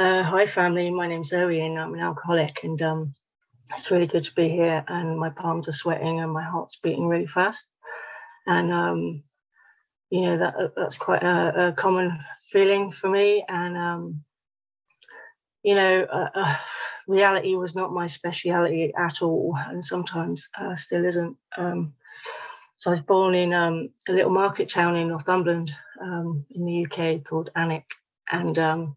Uh, hi, family. My name's Zoe, and I'm an alcoholic. And um, it's really good to be here. And my palms are sweating, and my heart's beating really fast. And um, you know that uh, that's quite a, a, common feeling for me. And um, you know, uh, uh, reality was not my speciality at all, and sometimes uh, still isn't. Um, so I was born in um, a little market town in Northumberland, um, in the UK, called Alnwick, and um,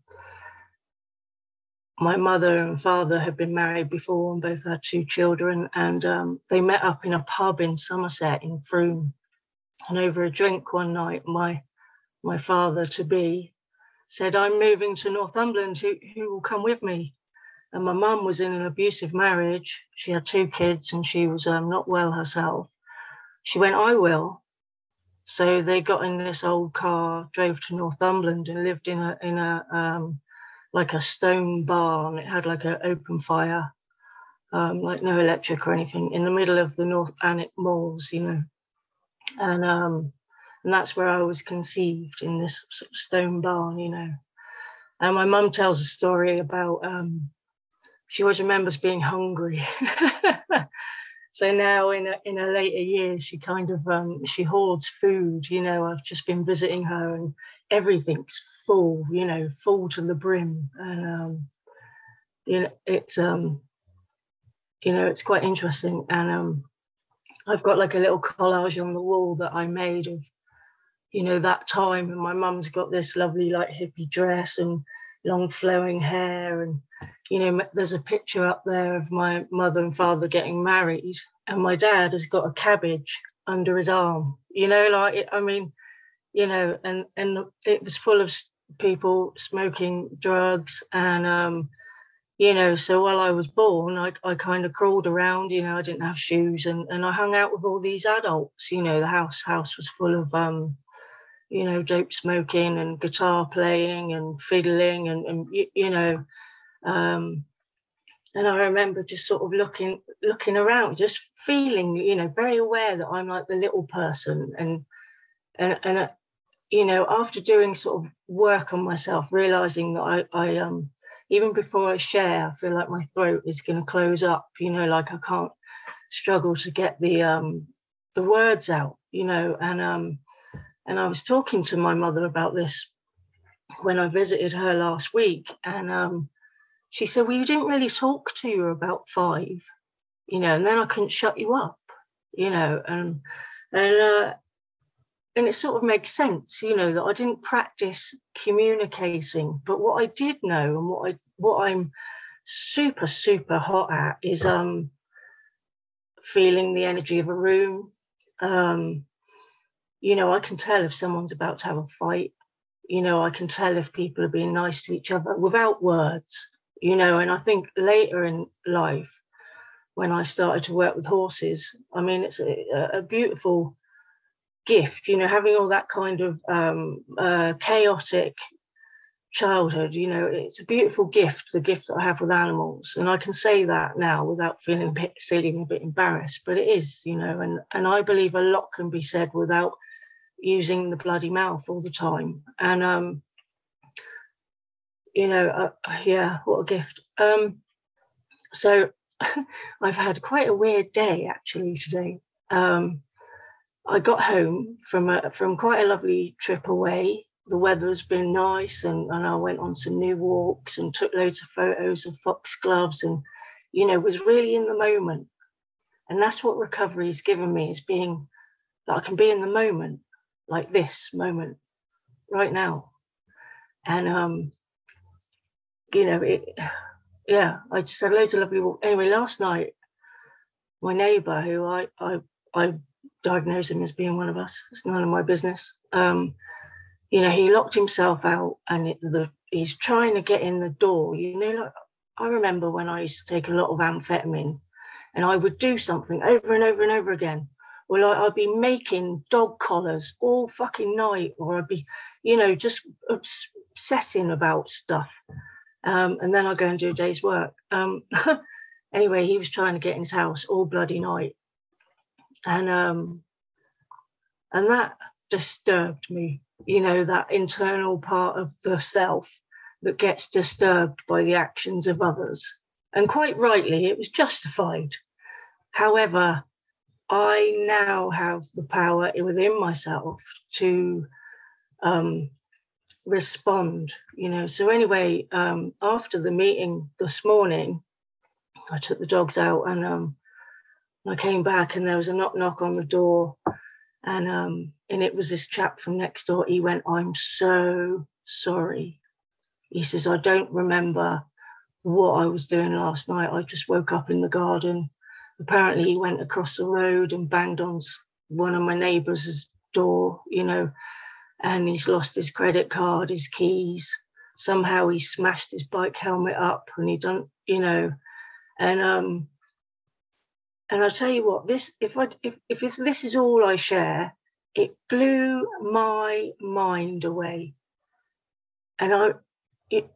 my mother and father had been married before and both had two children and um, they met up in a pub in somerset in Frome and over a drink one night my my father to be said i'm moving to northumberland who, who will come with me? And my mum was in an abusive marriage. She had two kids and she was um, not well herself. She went i will. So they got in this old car drove to northumberland and lived in a in a um, like a stone barn. It had like an open fire, um, like no electric or anything, in the middle of the North Alnwick Moors, you know. And um, and that's where I was conceived in this sort of stone barn, you know. And my mum tells a story about um, she always remembers being hungry. so now in a, in her later years, she kind of um, she hoards food. You know, I've just been visiting her, and everything's full, you know, full to the brim. And um, you know, it's um, you know, it's quite interesting. And um, I've got like a little collage on the wall that I made of, you know, that time. And my mum's got this lovely like hippie dress and long flowing hair and you know there's a picture up there of my mother and father getting married and my dad has got a cabbage under his arm you know like i mean you know and and it was full of people smoking drugs and um, you know so while i was born i, I kind of crawled around you know i didn't have shoes and, and i hung out with all these adults you know the house house was full of um, you know dope smoking and guitar playing and fiddling and, and you, you know um, and i remember just sort of looking looking around just feeling you know very aware that i'm like the little person and and and you know, after doing sort of work on myself, realizing that I, I um, even before I share, I feel like my throat is going to close up. You know, like I can't struggle to get the um, the words out. You know, and um, and I was talking to my mother about this when I visited her last week, and um, she said, "Well, you didn't really talk to you about five, you know, and then I couldn't shut you up, you know, and and uh, and it sort of makes sense, you know, that I didn't practice communicating, but what I did know and what I what I'm super super hot at is um feeling the energy of a room. Um, you know, I can tell if someone's about to have a fight. You know, I can tell if people are being nice to each other without words. You know, and I think later in life, when I started to work with horses, I mean, it's a, a beautiful gift, you know, having all that kind of um, uh, chaotic childhood, you know, it's a beautiful gift, the gift that I have with animals. And I can say that now without feeling a bit silly and a bit embarrassed, but it is, you know, and, and I believe a lot can be said without using the bloody mouth all the time. And, um, you know, uh, yeah, what a gift. Um, so I've had quite a weird day actually today. Um, I got home from a, from quite a lovely trip away. The weather's been nice, and, and I went on some new walks and took loads of photos of foxgloves, and you know was really in the moment. And that's what recovery has given me is being that I can be in the moment, like this moment, right now. And um, you know, it yeah, I just had loads of lovely walks. Anyway, last night, my neighbour who I I I diagnose him as being one of us. It's none of my business. Um, you know, he locked himself out and it, the, he's trying to get in the door. You know, like, I remember when I used to take a lot of amphetamine and I would do something over and over and over again. Well, I, I'd be making dog collars all fucking night, or I'd be, you know, just obsessing about stuff. Um, and then I'd go and do a day's work. Um, anyway, he was trying to get in his house all bloody night and um, and that disturbed me. You know, that internal part of the self that gets disturbed by the actions of others. And quite rightly, it was justified. However, I now have the power within myself to um, respond, you know. So, anyway, um, after the meeting this morning, I took the dogs out and um, I came back and there was a knock knock on the door. And um, and it was this chap from next door. He went, I'm so sorry. He says, I don't remember what I was doing last night. I just woke up in the garden. Apparently, he went across the road and banged on one of my neighbours' door, you know, and he's lost his credit card, his keys. Somehow he smashed his bike helmet up and he done, you know, and um, and I tell you what, this if I if if this is all I share, it blew my mind away. And I, it,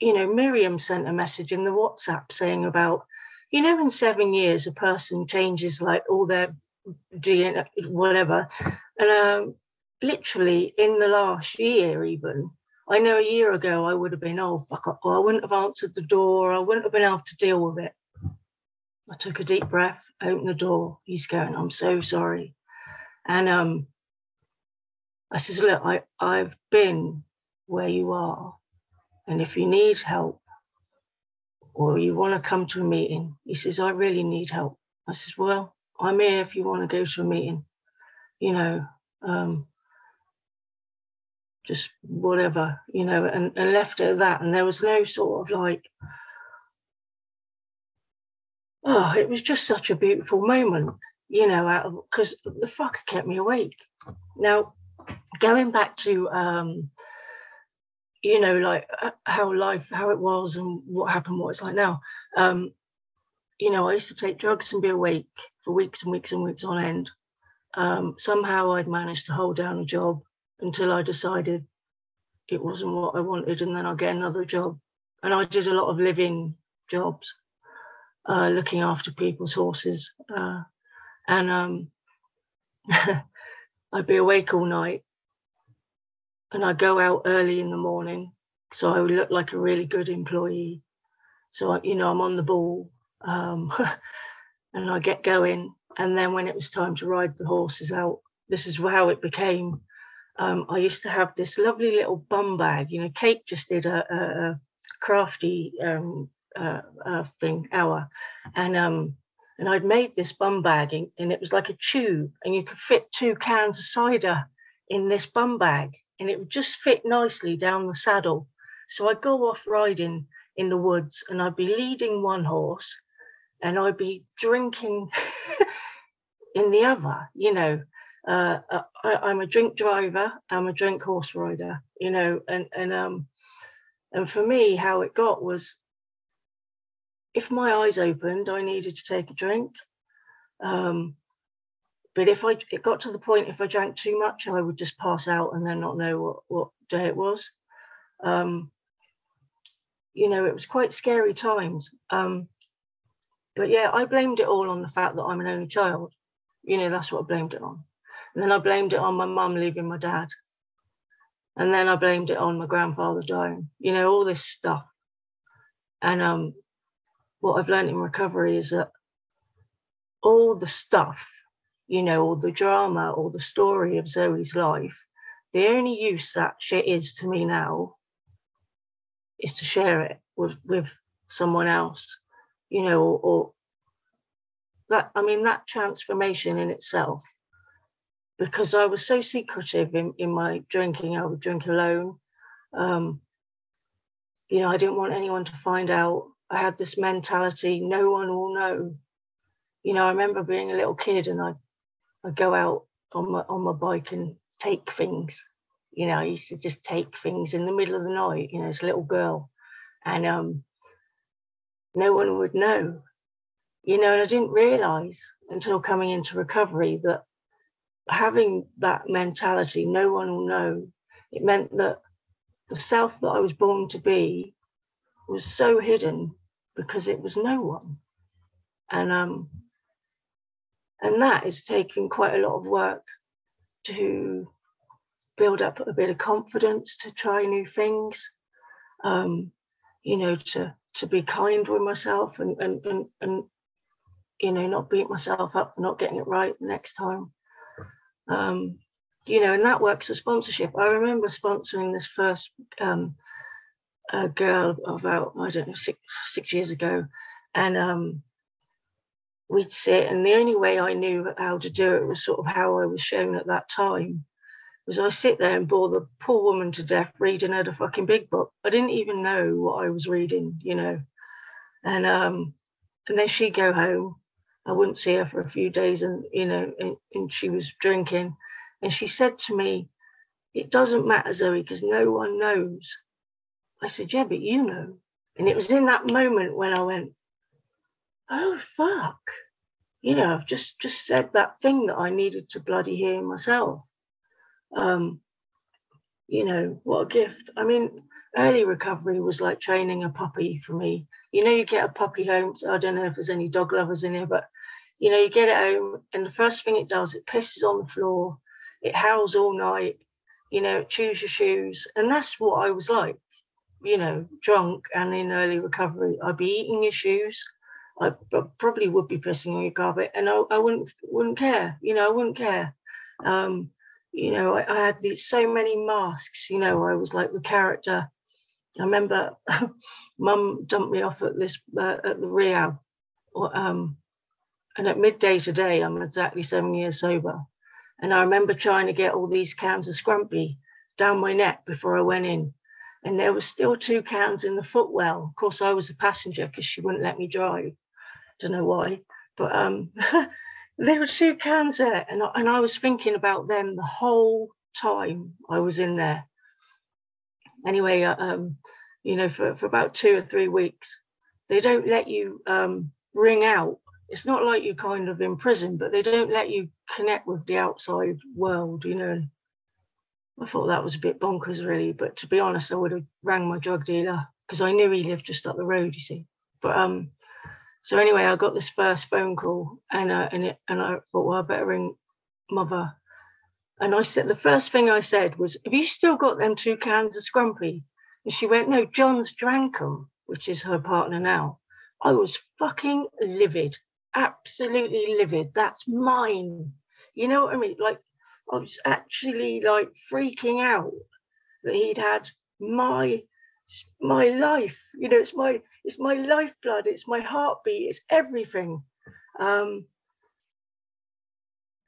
you know, Miriam sent a message in the WhatsApp saying about, you know, in seven years a person changes like all their DNA, whatever, and um, literally in the last year even. I know a year ago I would have been, oh, fuck up, or I wouldn't have answered the door, I wouldn't have been able to deal with it. I took a deep breath, opened the door. He's going, I'm so sorry. And um, I says, look, I, I've been where you are. And if you need help or you want to come to a meeting, he says, I really need help. I says, well, I'm here if you want to go to a meeting, you know, um, just whatever, you know, and, and left it at that. And there was no sort of like, oh, it was just such a beautiful moment, you know, because the fucker kept me awake. Now, going back to um, you know like uh, how life how it was and what happened what it's like now um, you know i used to take drugs and be awake for weeks and weeks and weeks on end. Um, somehow i'd managed to hold down a job until i decided it wasn't what i wanted and then i'd get another job. And i did a lot of living jobs uh, looking after people's horses uh, and um, i'd be awake all night and I'd go out early in the morning, so I would look like a really good employee. So you know, I'm on the ball, um, and I get going. And then when it was time to ride the horses out, this is how it became. Um, I used to have this lovely little bum bag. You know, Kate just did a, a, a crafty um, uh, uh, thing hour, and um, and I'd made this bum bag, and, it was like a tube, and you could fit two cans of cider in this bum bag and it would just fit nicely down the saddle. So I'd go off riding in the woods and I'd be leading one horse and I'd be drinking in the other, you know. Uh, uh I, am a drink driver, I'm a drink horse rider, you know, and, and, um, and for me, how it got was if my eyes opened, I needed to take a drink. Um, but if I it got to the point if I drank too much, I would just pass out and then not know what, what day it was. Um, you know, it was quite scary times. Um, but yeah, I blamed it all on the fact that I'm an only child. You know, that's what I blamed it on. And then I blamed it on my mum leaving my dad. And then I blamed it on my grandfather dying. You know, all this stuff. And um, what I've learned in recovery is that all the stuff you know, or the drama or the story of Zoe's life, the only use that shit is to me now is to share it with with someone else, you know, or, or that I mean that transformation in itself, because I was so secretive in, in my drinking, I would drink alone. Um, you know, I didn't want anyone to find out. I had this mentality, no one will know. You know, I remember being a little kid and I I go out on my on my bike and take things. You know, I used to just take things in the middle of the night, you know, as a little girl. And um no one would know. You know, and I didn't realize until coming into recovery that having that mentality, no one will know, it meant that the self that I was born to be was so hidden because it was no one. And um and that has taken quite a lot of work to build up a bit of confidence to try new things. um, you know, to to be kind with myself and and and, and you know, not beat myself up for not getting it right the next time. Um, you know, and that works for sponsorship. I remember sponsoring this first um, a girl about I don't know six six years ago, and um, we'd sit, and the only way I knew how to do it was sort of how I was shown at that time. Was I sit there and bore the poor woman to death reading her the fucking big book. I didn't even know what I was reading, you know. And um, and then she'd go home. I wouldn't see her for a few days, and you know, and, and she was drinking, and she said to me, "It doesn't matter, Zoe, because no one knows." I said, Yeah, but you know. And it was in that moment when I went, Oh fuck. You know, I've just just said that thing that I needed to bloody hear myself. Um, you know, what a gift. I mean, early recovery was like training a puppy for me. You know, you get a puppy home. So I don't know if there's any dog lovers in here, but you know, you get it home, and the first thing it does, it pisses on the floor, it howls all night, you know, it chews your shoes. And that's what I was like you know, drunk and in early recovery, I'd be eating your shoes. I probably would be pissing on your carpet, and I, I wouldn't wouldn't care. You know, I wouldn't care. Um, you know, I, I, had these so many masks. You know, I was like the character. I remember, Mum dumped me off at this uh, at the rehab, um, and at midday today, I'm exactly seven years sober, and I remember trying to get all these cans of scrumpy down my neck before I went in and there was still two cans in the footwell. Of course, I was a passenger because she wouldn't let me drive. Don't know why, but um, there were two cans there, and I, and I was thinking about them the whole time I was in there. Anyway, uh, um, you know, for, for about two or three weeks, they don't let you um, ring out. It's not like you're kind of in prison, but they don't let you connect with the outside world, you know, I thought that was a bit bonkers, really. But to be honest, I would have rang my drug dealer because I knew he lived just up the road. You see, but um, so anyway, I got this first phone call, and uh, and it, and I thought, well, I better ring mother. And I said the first thing I said was, "Have you still got them two cans of Scrumpy?" And she went, "No, John's drank them," which is her partner now. I was fucking livid, absolutely livid. That's mine. You know what I mean? Like I was actually like freaking out that he'd had my my life. You know, it's my it's my lifeblood, it's my heartbeat, it's everything. Um,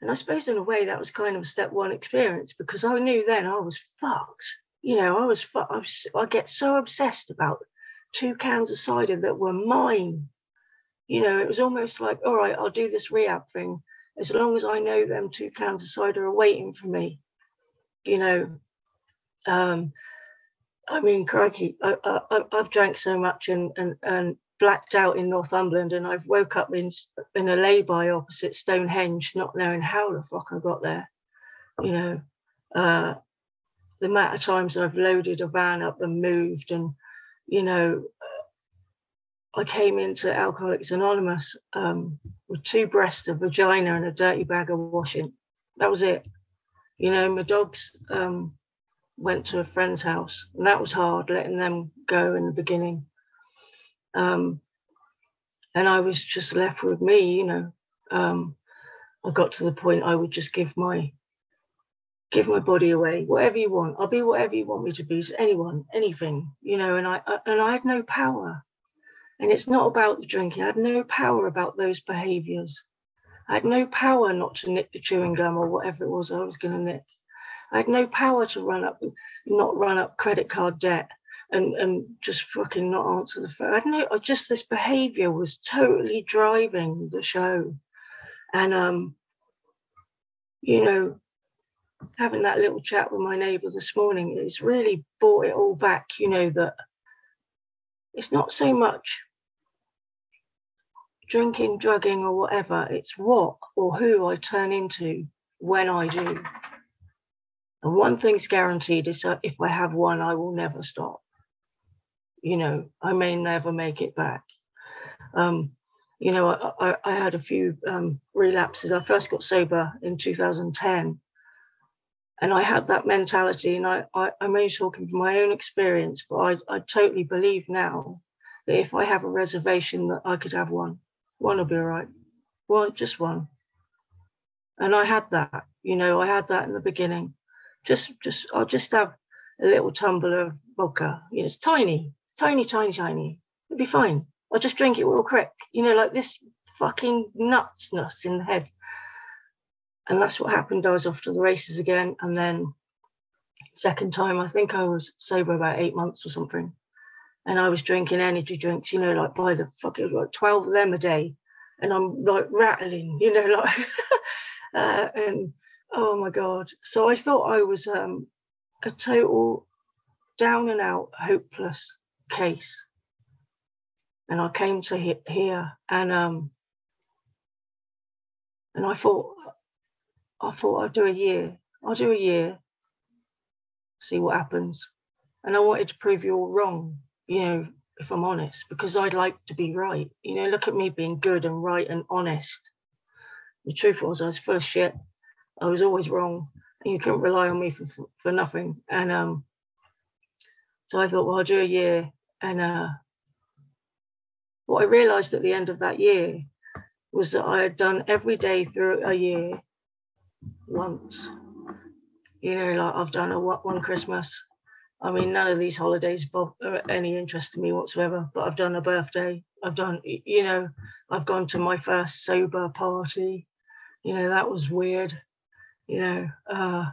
and I suppose in a way that was kind of a step one experience because I knew then I was fucked. You know, I was, fu- I, was I get so obsessed about two cans of cider that were mine. You know, it was almost like, all right, I'll do this rehab thing as long as I know them two cans of cider are waiting for me, you know. Um, I mean, crikey, I, I've drank so much and, and, and blacked out in Northumberland, and I've woke up in in a lay-by opposite Stonehenge, not knowing how the fuck I got there. You know, uh, the amount of times I've loaded a van up and moved, and you know, I came into Alcoholics Anonymous um, with two breasts, a vagina, and a dirty bag of washing. That was it. You know, my dogs um, went to a friend's house, and that was hard letting them go in the beginning. Um, and I was just left with me, you know. Um, I got to the point I would just give my give my body away, whatever you want. I'll be whatever you want me to be to anyone, anything, you know. And I, I and I had no power. And it's not about the drinking. I had no power about those behaviors. I had no power not to nick the chewing gum or whatever it was I was going to nick. I had no power to run up, not run up credit card debt and, and just fucking not answer the phone. I. Just this behavior was totally driving the show. And, um, you know, having that little chat with my neighbor this morning, it's really brought it all back, you know, that it's not so much drinking, drugging, or whatever. It's what or who I turn into when I do. And one thing's guaranteed is that if I have one, I will never stop. You know, I may never make it back. Um, you know, I, I, I, had a few um, relapses. I first got sober in 2010. and I had that mentality, and I, I I'm only talking from my own experience, but I, I totally believe now that if I have a reservation, that I could have one. One will be all right. One, just one. And I had that, you know, I had that in the beginning. Just, just, I'll just have a little tumbler of vodka. You know, it's tiny, tiny, tiny, tiny. It'll be fine. I'll just drink it real quick. You know, like this fucking nutsness in the head. And that's what happened. I was off to the races again. And then second time, I think I was sober about eight months or something. And I was drinking energy drinks, you know, like by the fucking like 12 of them a day. And I'm like rattling, you know, like uh, and oh my God. So I thought I was um a total down and out hopeless case. And I came to he- here and um and I thought I thought I'd do a year. I'll do a year, see what happens. And I wanted to prove you all wrong, you know, if I'm honest, because I'd like to be right. You know, look at me being good and right and honest. The truth was I was full of shit. I was always wrong. And you couldn't rely on me for, for nothing. And um, so I thought, well, I'll do a year. And uh, what I realized at the end of that year was that I had done every day through a year once. You know, like I've done a what one Christmas. I mean, none of these holidays are any interest to me whatsoever. But I've done a birthday. I've done, you know, I've gone to my first sober party. You know, that was weird. You know, uh,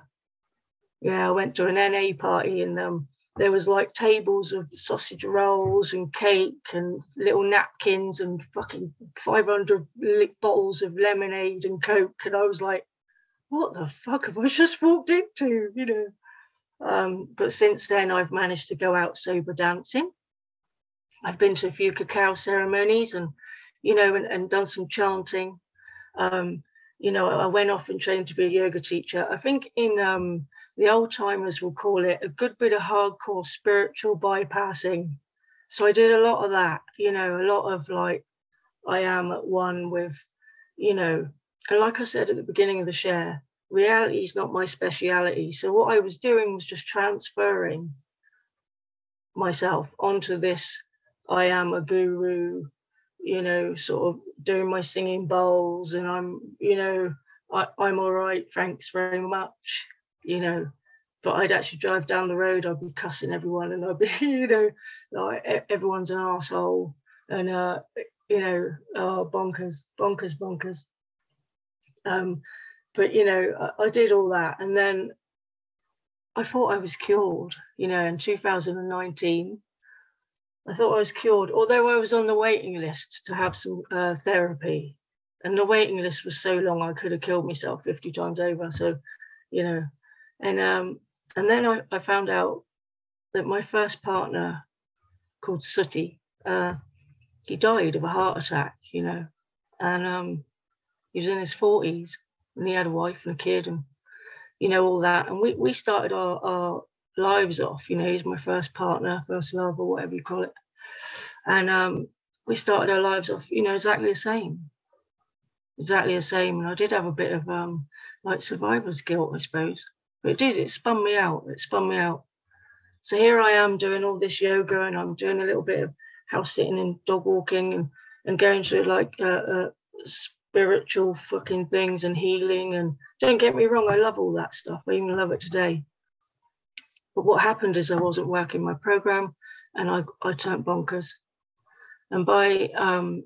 yeah, I went to an NA party and um, there was like tables of sausage rolls and cake and little napkins and fucking 500 bottles of lemonade and coke. And I was like, what the fuck have I just walked into? You know. Um, but since then, I've managed to go out sober dancing. I've been to a few cacao ceremonies and, you know, and, and done some chanting. Um, you know, I went off and trained to be a yoga teacher. I think in um, the old timers will call it a good bit of hardcore spiritual bypassing. So I did a lot of that, you know, a lot of like, I am at one with, you know, and like I said at the beginning of the share, reality is not my speciality. So what I was doing was just transferring myself onto this I am a guru, you know, sort of doing my singing bowls and I'm, you know, I, I'm all right, thanks very much, you know. But I'd actually drive down the road, I'd be cussing everyone and I'd be, you know, like everyone's an asshole and uh, you know, oh, bonkers, bonkers, bonkers. Um, but you know, I, I did all that, and then I thought I was cured. You know, in 2019, I thought I was cured, although I was on the waiting list to have some uh, therapy, and the waiting list was so long I could have killed myself 50 times over. So, you know, and um, and then I, I found out that my first partner, called Sooty, uh, he died of a heart attack. You know, and um, he was in his 40s and he had a wife and a kid and, you know, all that. And we, we started our, our lives off, you know, he's my first partner, first love, or whatever you call it. And um, we started our lives off, you know, exactly the same. Exactly the same. And I did have a bit of um, like survivor's guilt, I suppose. But it did, it spun me out. It spun me out. So here I am doing all this yoga and I'm doing a little bit of house sitting and dog walking and, and going to like uh, uh, spiritual fucking things and healing. And don't get me wrong, I love all that stuff. I even love it today. But what happened is I wasn't working my program and I, I turned bonkers. And by um,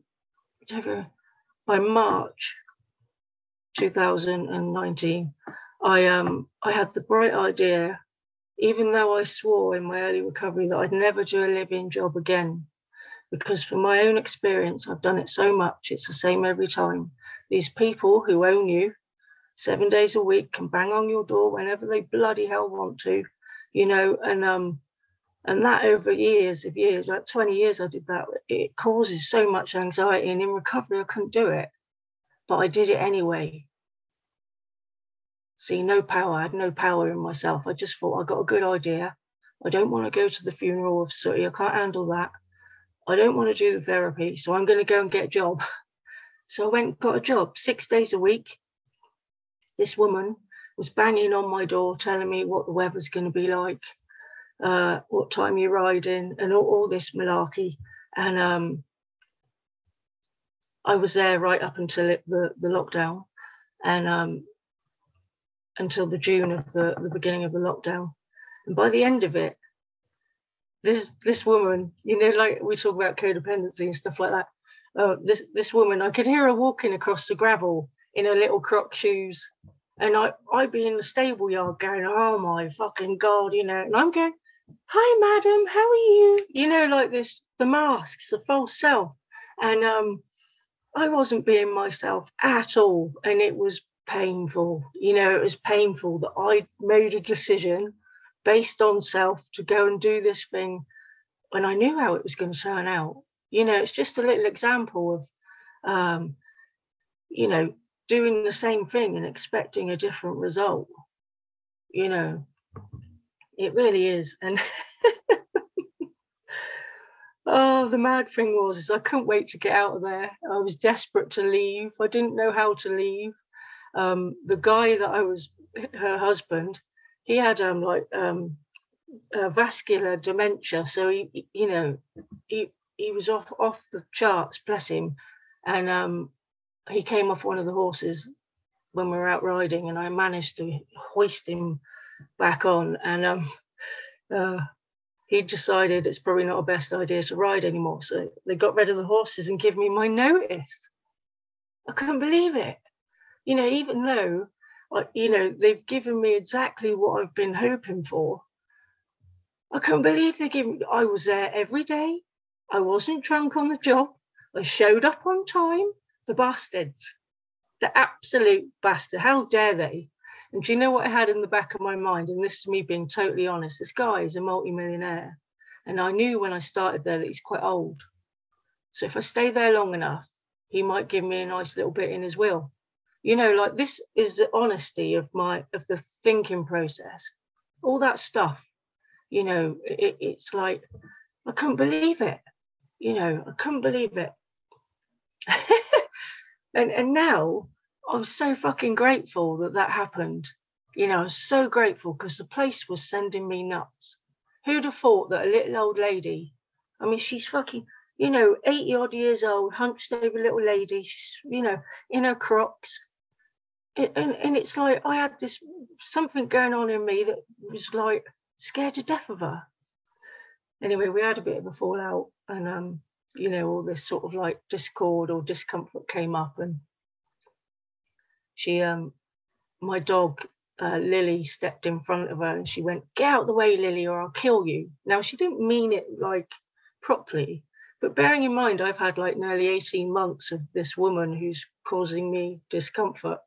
by March 2019, I um I had the bright idea, even though I swore in my early recovery that I'd never do a living job again, because from my own experience, I've done it so much, it's the same every time. These people who own you seven days a week can bang on your door whenever they bloody hell want to, you know, and um and that over years of years, like 20 years I did that, it causes so much anxiety. And in recovery, I couldn't do it. But I did it anyway. See, no power. I had no power in myself. I just thought I got a good idea. I don't want to go to the funeral of Sooty. I can't handle that. I don't want to do the therapy, so I'm going to go and get a job. So I went got a job six days a week. This woman was banging on my door, telling me what the weather's going to be like, uh, what time you're riding, and all, all this malarkey. And um, I was there right up until it, the the lockdown, and um, until the June of the the beginning of the lockdown. And by the end of it, this this woman, you know, like we talk about codependency and stuff like that. Uh, this this woman, I could hear her walking across the gravel in her little croc shoes, and I I'd be in the stable yard going, oh my fucking god, you know, and I'm going, hi madam, how are you? You know, like this, the masks, the false self, and um, I wasn't being myself at all, and it was painful. You know, it was painful that I made a decision based on self to go and do this thing when I knew how it was going to turn out. You know, it's just a little example of, um, you know, doing the same thing and expecting a different result. You know, it really is. And oh, the mad thing was, is I couldn't wait to get out of there. I was desperate to leave. I didn't know how to leave. Um, the guy that I was, her husband, he had um like um vascular dementia so he you know he he was off off the charts bless him and um he came off one of the horses when we were out riding and i managed to hoist him back on and um uh, he decided it's probably not a best idea to ride anymore so they got rid of the horses and give me my notice i couldn't believe it you know even though you know, they've given me exactly what I've been hoping for. I can't believe they gave me, I was there every day. I wasn't drunk on the job. I showed up on time. The bastards, the absolute bastard. How dare they? And do you know what I had in the back of my mind? And this is me being totally honest. This guy is a multimillionaire. And I knew when I started there that he's quite old. So if I stay there long enough, he might give me a nice little bit in his will you know like this is the honesty of my of the thinking process all that stuff you know it, it's like i couldn't believe it you know i couldn't believe it. And and now i'm so fucking grateful that that happened. You know i'm so grateful because the place was sending me nuts. Who'd have thought that a little old lady i mean she's fucking you know 80 odd years old hunched over little lady she's you know in her crocs. And, and it's like I had this something going on in me that was like scared to death of her. Anyway, we had a bit of a fallout, and um, you know, all this sort of like discord or discomfort came up, and she, um, my dog uh, Lily stepped in front of her and she went, "Get out the way, Lily, or I'll kill you." Now she didn't mean it like properly, but bearing in mind I've had like nearly 18 months of this woman who's causing me discomfort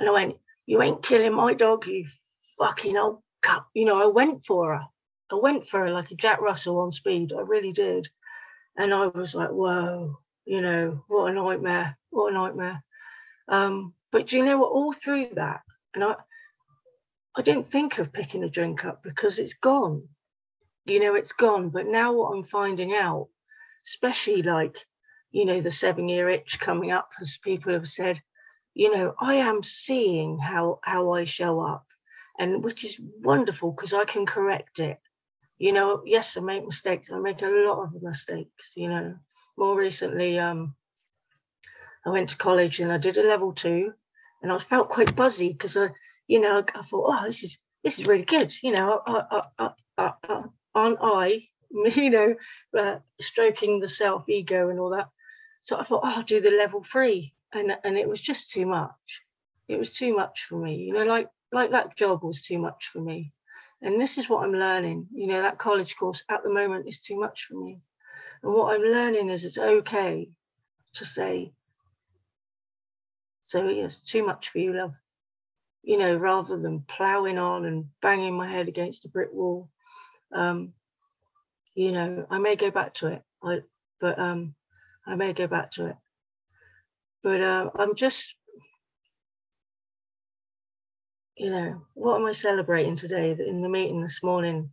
and I went, You ain't killing my dog, you fucking old cup. You know, I went for her. I went for like a Jack Russell on speed. I really did. And I was like, Whoa, you know, what a nightmare. What a nightmare. Um, but do you know what? All through that, and I, I didn't think of picking a drink up because it's gone. You know, it's gone. But now what I'm finding out, especially like, you know, the seven year itch coming up, as people have said, you know i am seeing how how i show up and which is wonderful because i can correct it you know yes i make mistakes i make a lot of mistakes you know. More recently um i went to college and i did a level two and i felt quite buzzy because i you know i thought oh this is this is really good you know I, I, I, aren't i you know uh, stroking the self ego and all that. So i thought oh, i'll do the level three and and it was just too much. It was too much for me you know like like that job was too much for me and this is what i'm learning. You know that college course at the moment is too much for me. And what i'm learning is it's okay to say so yes too much for you love. You know rather than plowing on and banging my head against a brick wall. Um you know i may go back to it. I but um i may go back to it. But uh, I'm just, you know, what am I celebrating today? In the meeting this morning,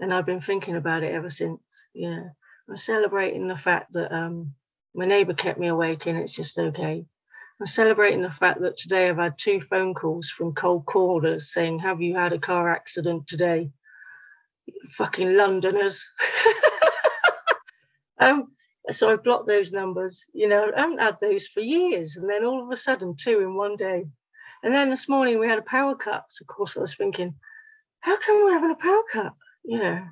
and I've been thinking about it ever since. You know, I'm celebrating the fact that um, my neighbour kept me awake, and it's just okay. I'm celebrating the fact that today I've had two phone calls from cold callers saying, Have you had a car accident today? Fucking Londoners. um, so I blocked those numbers. You know, I haven't had those for years. And then all of a sudden, two in one day. And then this morning we had a power cut. So, of course, I was thinking, How come we're having a power cut? You know,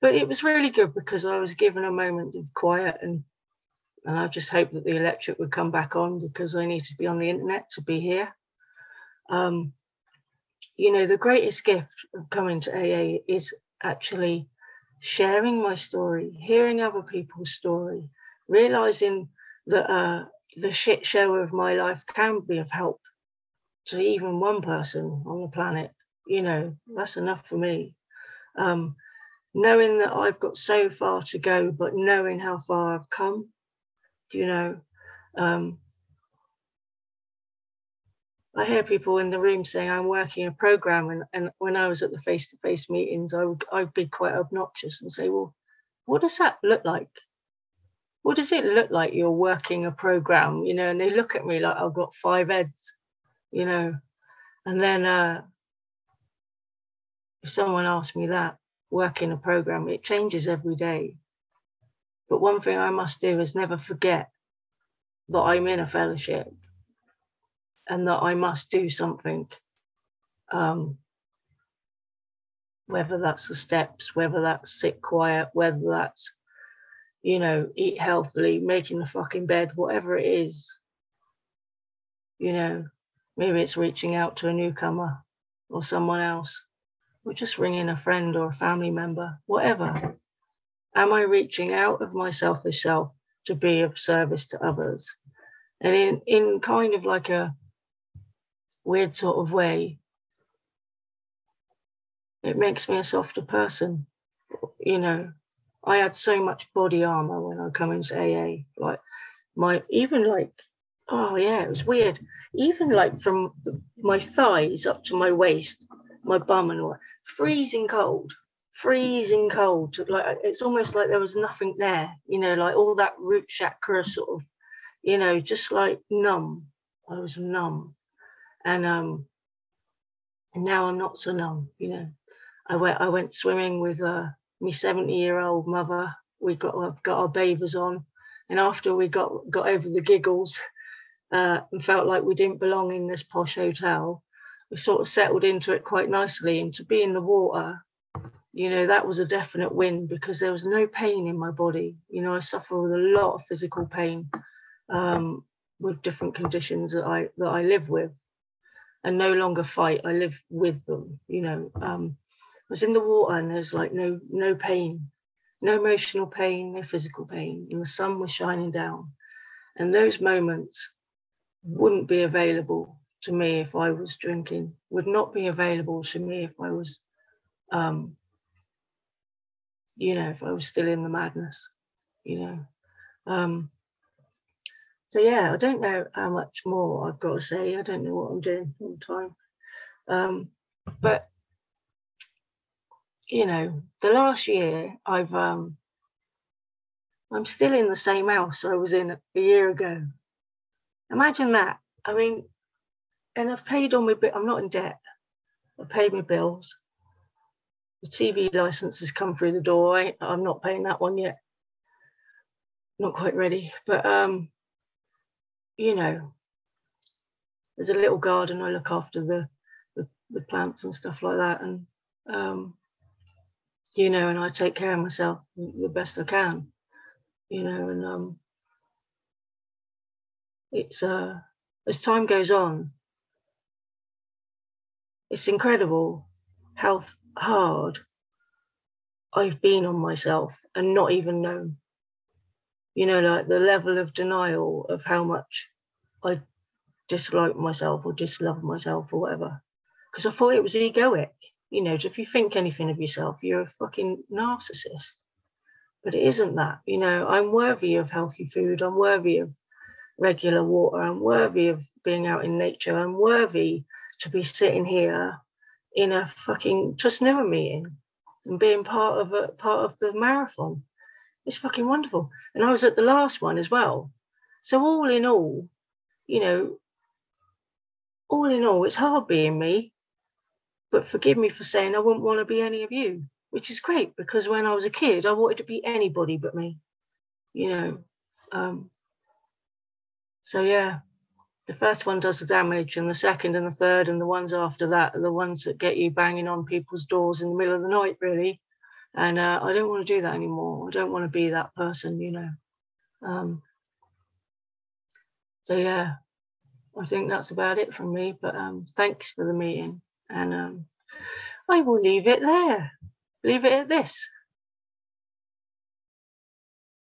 but it was really good because I was given a moment of quiet and and I just hoped that the electric would come back on because I need to be on the internet to be here. Um, you know, the greatest gift of coming to AA is actually sharing my story, hearing other people's story, realizing that uh, the shit show of my life can be of help to even one person on the planet. You know, that's enough for me. Um, knowing that I've got so far to go, but knowing how far I've come do you know um, I hear people in the room saying I'm working a program, and, and when I was at the face-to-face meetings, I would I'd be quite obnoxious and say, "Well, what does that look like? What does it look like you're working a program?" You know, and they look at me like I've got five heads, you know, and then uh, if someone asks me that, working a program, it changes every day. But one thing I must do is never forget that I'm in a fellowship and that I must do something. Um, whether that's the steps, whether that's sit quiet, whether that's, you know, eat healthily, making the fucking bed, whatever it is. You know, maybe it's reaching out to a newcomer or someone else, or just ringing a friend or a family member, whatever. Am I reaching out of my selfish self to be of service to others? And in, in kind of like a weird sort of way, it makes me a softer person. You know, I had so much body armor when I come into AA. Like my even like oh yeah, it was weird. Even like from my thighs up to my waist, my bum and all, freezing cold freezing cold. Like it's almost like there was nothing there, you know, like all that root chakra sort of, you know, just like numb. I was numb. And um and now I'm not so numb, you know. I went I went swimming with uh my 70 year old mother. We got got our bathers on. And after we got got over the giggles uh, and felt like we didn't belong in this posh hotel, we sort of settled into it quite nicely. And to be in the water. You know that was a definite win because there was no pain in my body. You know i suffer with a lot of physical pain um, with different conditions that i that i live with and no longer fight i live with them you know. Um, i was in the water and there's like no no pain no emotional pain no physical pain and the sun was shining down. And those moments wouldn't be available to me if i was drinking would not be available to me if i was um, you know, if I was still in the madness, you know. Um, so yeah, I don't know how much more I've got to say. I don't know what I'm doing all the time. Um, but you know, the last year I've um I'm still in the same house I was in a year ago. Imagine that. I mean, and I've paid all my bit. I'm not in debt. I've paid my bills the TV license has come through the door. I, I'm not paying that one yet. Not quite ready, but um, you know, there's a little garden. I look after the the, the plants and stuff like that, and um, you know, and I take care of myself the best I can, you know, and um, it's uh, as time goes on, it's incredible how hard I've been on myself and not even known. You know, like the level of denial of how much I dislike myself or dislove myself or whatever. Because I thought it was egoic. You know, if you think anything of yourself, you're a fucking narcissist. But it isn't that. You know, I'm worthy of healthy food. I'm worthy of regular water. I'm worthy of being out in nature. I'm worthy to be sitting here in a fucking trust never meeting and being part of a part of the marathon. It's fucking wonderful. And I was at the last one as well. So all in all, you know, all in all, it's hard being me. But forgive me for saying I wouldn't want to be any of you, which is great because when I was a kid, I wanted to be anybody but me, you know. Um, so yeah, the first one does the damage, and the second and the third and the ones after that are the ones that get you banging on people's doors in the middle of the night, really. And uh, I don't want to do that anymore. I don't want to be that person, you know. Um, so yeah, I think that's about it from me. But um, thanks for the meeting, and um, I will leave it there. Leave it at this.